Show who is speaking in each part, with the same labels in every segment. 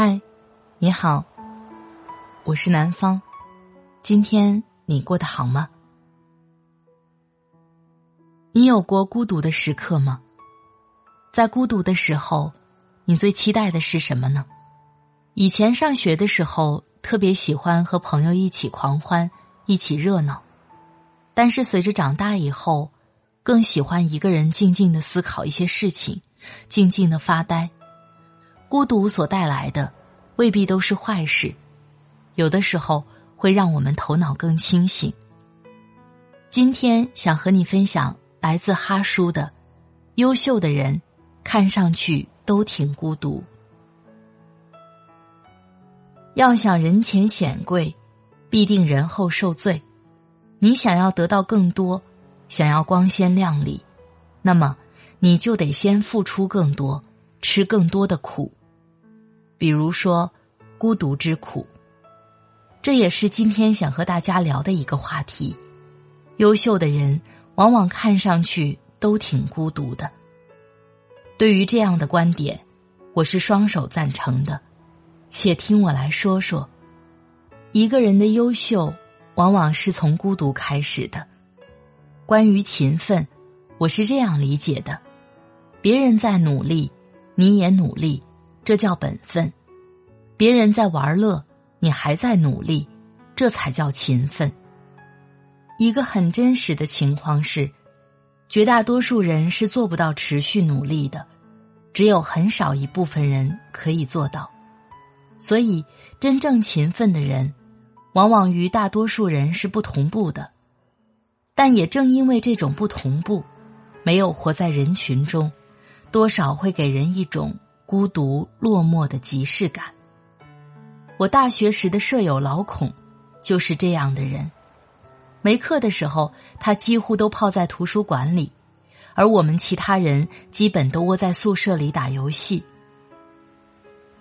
Speaker 1: 嗨，你好，我是南方。今天你过得好吗？你有过孤独的时刻吗？在孤独的时候，你最期待的是什么呢？以前上学的时候，特别喜欢和朋友一起狂欢，一起热闹。但是随着长大以后，更喜欢一个人静静的思考一些事情，静静的发呆。孤独所带来的未必都是坏事，有的时候会让我们头脑更清醒。今天想和你分享来自哈叔的：优秀的人看上去都挺孤独。要想人前显贵，必定人后受罪。你想要得到更多，想要光鲜亮丽，那么你就得先付出更多，吃更多的苦。比如说，孤独之苦，这也是今天想和大家聊的一个话题。优秀的人往往看上去都挺孤独的。对于这样的观点，我是双手赞成的。且听我来说说，一个人的优秀，往往是从孤独开始的。关于勤奋，我是这样理解的：别人在努力，你也努力。这叫本分，别人在玩乐，你还在努力，这才叫勤奋。一个很真实的情况是，绝大多数人是做不到持续努力的，只有很少一部分人可以做到。所以，真正勤奋的人，往往与大多数人是不同步的。但也正因为这种不同步，没有活在人群中，多少会给人一种。孤独落寞的即视感。我大学时的舍友老孔，就是这样的人。没课的时候，他几乎都泡在图书馆里，而我们其他人基本都窝在宿舍里打游戏。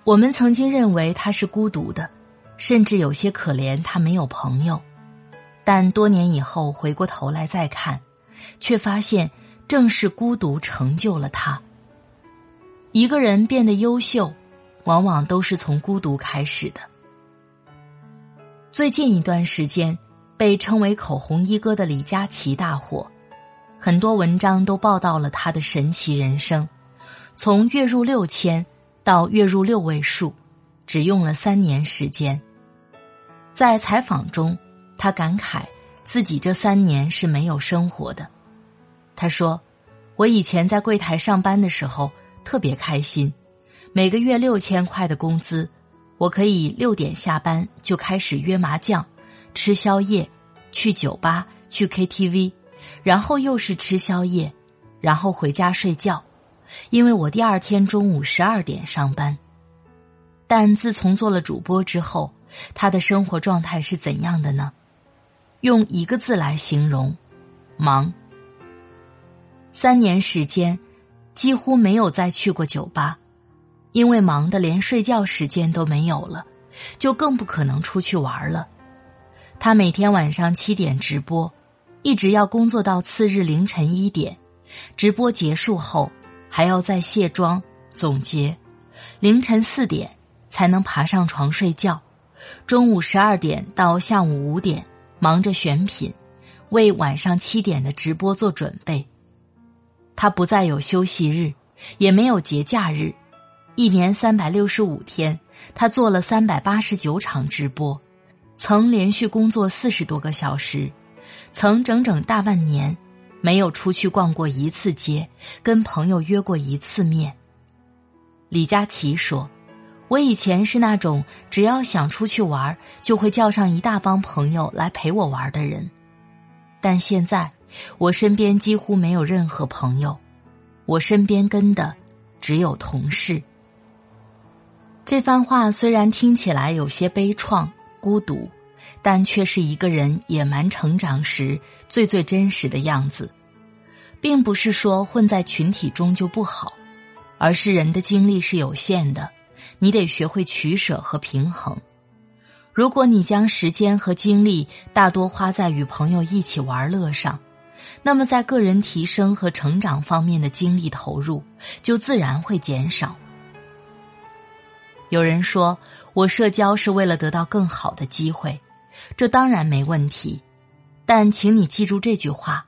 Speaker 1: 我们曾经认为他是孤独的，甚至有些可怜他没有朋友。但多年以后回过头来再看，却发现正是孤独成就了他。一个人变得优秀，往往都是从孤独开始的。最近一段时间，被称为“口红一哥”的李佳琦大火，很多文章都报道了他的神奇人生，从月入六千到月入六位数，只用了三年时间。在采访中，他感慨自己这三年是没有生活的。他说：“我以前在柜台上班的时候。”特别开心，每个月六千块的工资，我可以六点下班就开始约麻将、吃宵夜、去酒吧、去 KTV，然后又是吃宵夜，然后回家睡觉，因为我第二天中午十二点上班。但自从做了主播之后，他的生活状态是怎样的呢？用一个字来形容：忙。三年时间。几乎没有再去过酒吧，因为忙得连睡觉时间都没有了，就更不可能出去玩了。他每天晚上七点直播，一直要工作到次日凌晨一点，直播结束后还要再卸妆总结，凌晨四点才能爬上床睡觉。中午十二点到下午五点忙着选品，为晚上七点的直播做准备。他不再有休息日，也没有节假日，一年三百六十五天，他做了三百八十九场直播，曾连续工作四十多个小时，曾整整大半年没有出去逛过一次街，跟朋友约过一次面。李佳琦说：“我以前是那种只要想出去玩，就会叫上一大帮朋友来陪我玩的人，但现在。”我身边几乎没有任何朋友，我身边跟的只有同事。这番话虽然听起来有些悲怆、孤独，但却是一个人野蛮成长时最最真实的样子。并不是说混在群体中就不好，而是人的精力是有限的，你得学会取舍和平衡。如果你将时间和精力大多花在与朋友一起玩乐上，那么，在个人提升和成长方面的精力投入，就自然会减少。有人说我社交是为了得到更好的机会，这当然没问题。但请你记住这句话：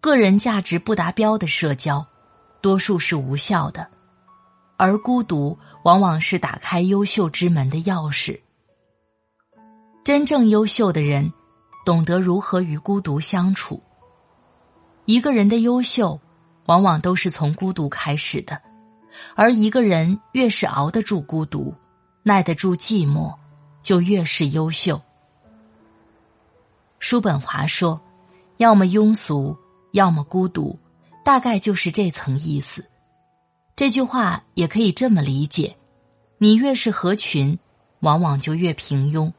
Speaker 1: 个人价值不达标的社交，多数是无效的，而孤独往往是打开优秀之门的钥匙。真正优秀的人，懂得如何与孤独相处。一个人的优秀，往往都是从孤独开始的。而一个人越是熬得住孤独，耐得住寂寞，就越是优秀。叔本华说：“要么庸俗，要么孤独，大概就是这层意思。”这句话也可以这么理解：你越是合群，往往就越平庸。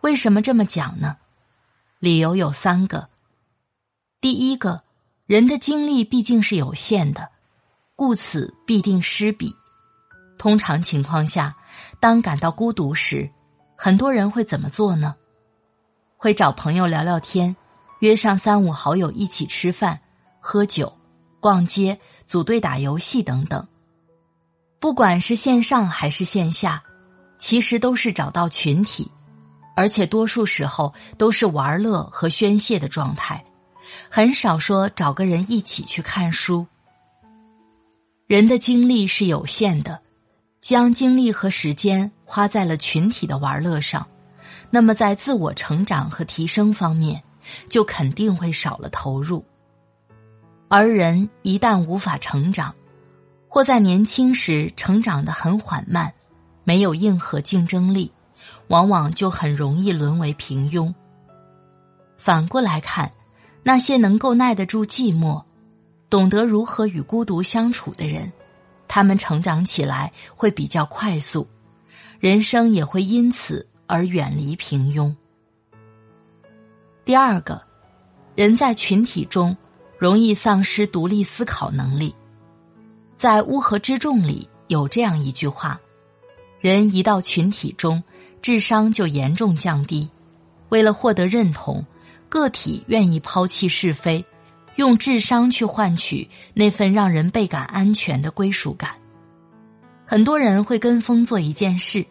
Speaker 1: 为什么这么讲呢？理由有三个。第一个，人的精力毕竟是有限的。故此必定失彼。通常情况下，当感到孤独时，很多人会怎么做呢？会找朋友聊聊天，约上三五好友一起吃饭、喝酒、逛街、组队打游戏等等。不管是线上还是线下，其实都是找到群体，而且多数时候都是玩乐和宣泄的状态，很少说找个人一起去看书。人的精力是有限的，将精力和时间花在了群体的玩乐上，那么在自我成长和提升方面，就肯定会少了投入。而人一旦无法成长，或在年轻时成长的很缓慢，没有硬核竞争力，往往就很容易沦为平庸。反过来看，那些能够耐得住寂寞。懂得如何与孤独相处的人，他们成长起来会比较快速，人生也会因此而远离平庸。第二个，人在群体中容易丧失独立思考能力。在《乌合之众》里有这样一句话：人一到群体中，智商就严重降低。为了获得认同，个体愿意抛弃是非。用智商去换取那份让人倍感安全的归属感。很多人会跟风做一件事，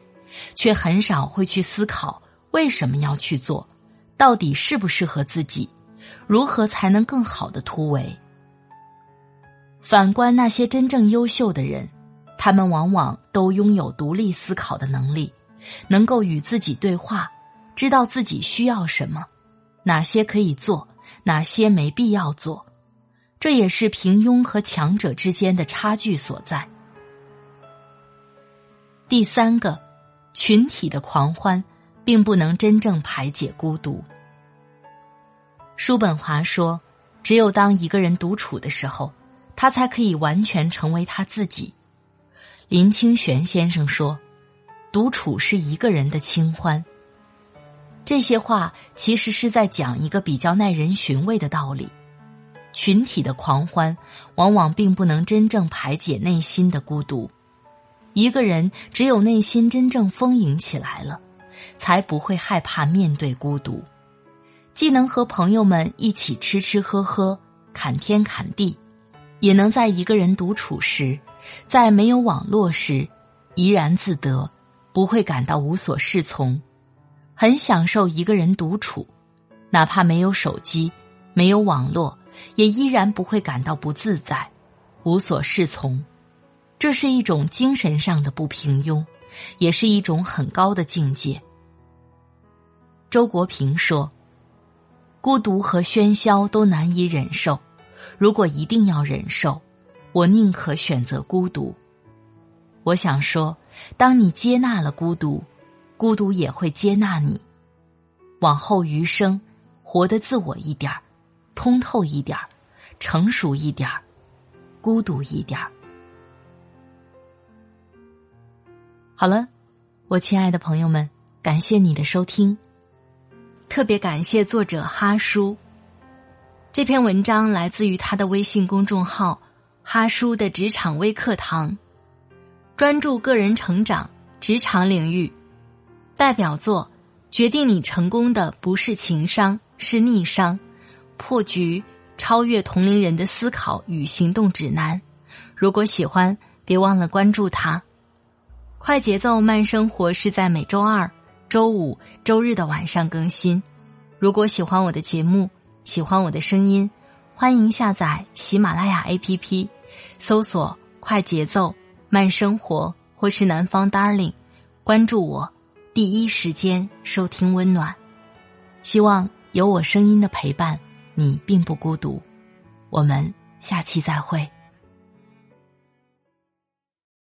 Speaker 1: 却很少会去思考为什么要去做，到底适不适合自己，如何才能更好的突围。反观那些真正优秀的人，他们往往都拥有独立思考的能力，能够与自己对话，知道自己需要什么，哪些可以做。哪些没必要做，这也是平庸和强者之间的差距所在。第三个，群体的狂欢并不能真正排解孤独。叔本华说：“只有当一个人独处的时候，他才可以完全成为他自己。”林清玄先生说：“独处是一个人的清欢。”这些话其实是在讲一个比较耐人寻味的道理：群体的狂欢往往并不能真正排解内心的孤独。一个人只有内心真正丰盈起来了，才不会害怕面对孤独，既能和朋友们一起吃吃喝喝、侃天侃地，也能在一个人独处时，在没有网络时，怡然自得，不会感到无所适从。很享受一个人独处，哪怕没有手机、没有网络，也依然不会感到不自在、无所适从。这是一种精神上的不平庸，也是一种很高的境界。周国平说：“孤独和喧嚣都难以忍受，如果一定要忍受，我宁可选择孤独。”我想说，当你接纳了孤独。孤独也会接纳你，往后余生，活得自我一点儿，通透一点儿，成熟一点儿，孤独一点儿。好了，我亲爱的朋友们，感谢你的收听，特别感谢作者哈叔。这篇文章来自于他的微信公众号“哈叔的职场微课堂”，专注个人成长，职场领域。代表作，决定你成功的不是情商，是逆商。破局，超越同龄人的思考与行动指南。如果喜欢，别忘了关注他。快节奏慢生活是在每周二、周五、周日的晚上更新。如果喜欢我的节目，喜欢我的声音，欢迎下载喜马拉雅 APP，搜索“快节奏慢生活”或是“南方 Darling”，关注我，第一时间收听温暖。希望有我声音的陪伴，你并不孤独。我们下期再会。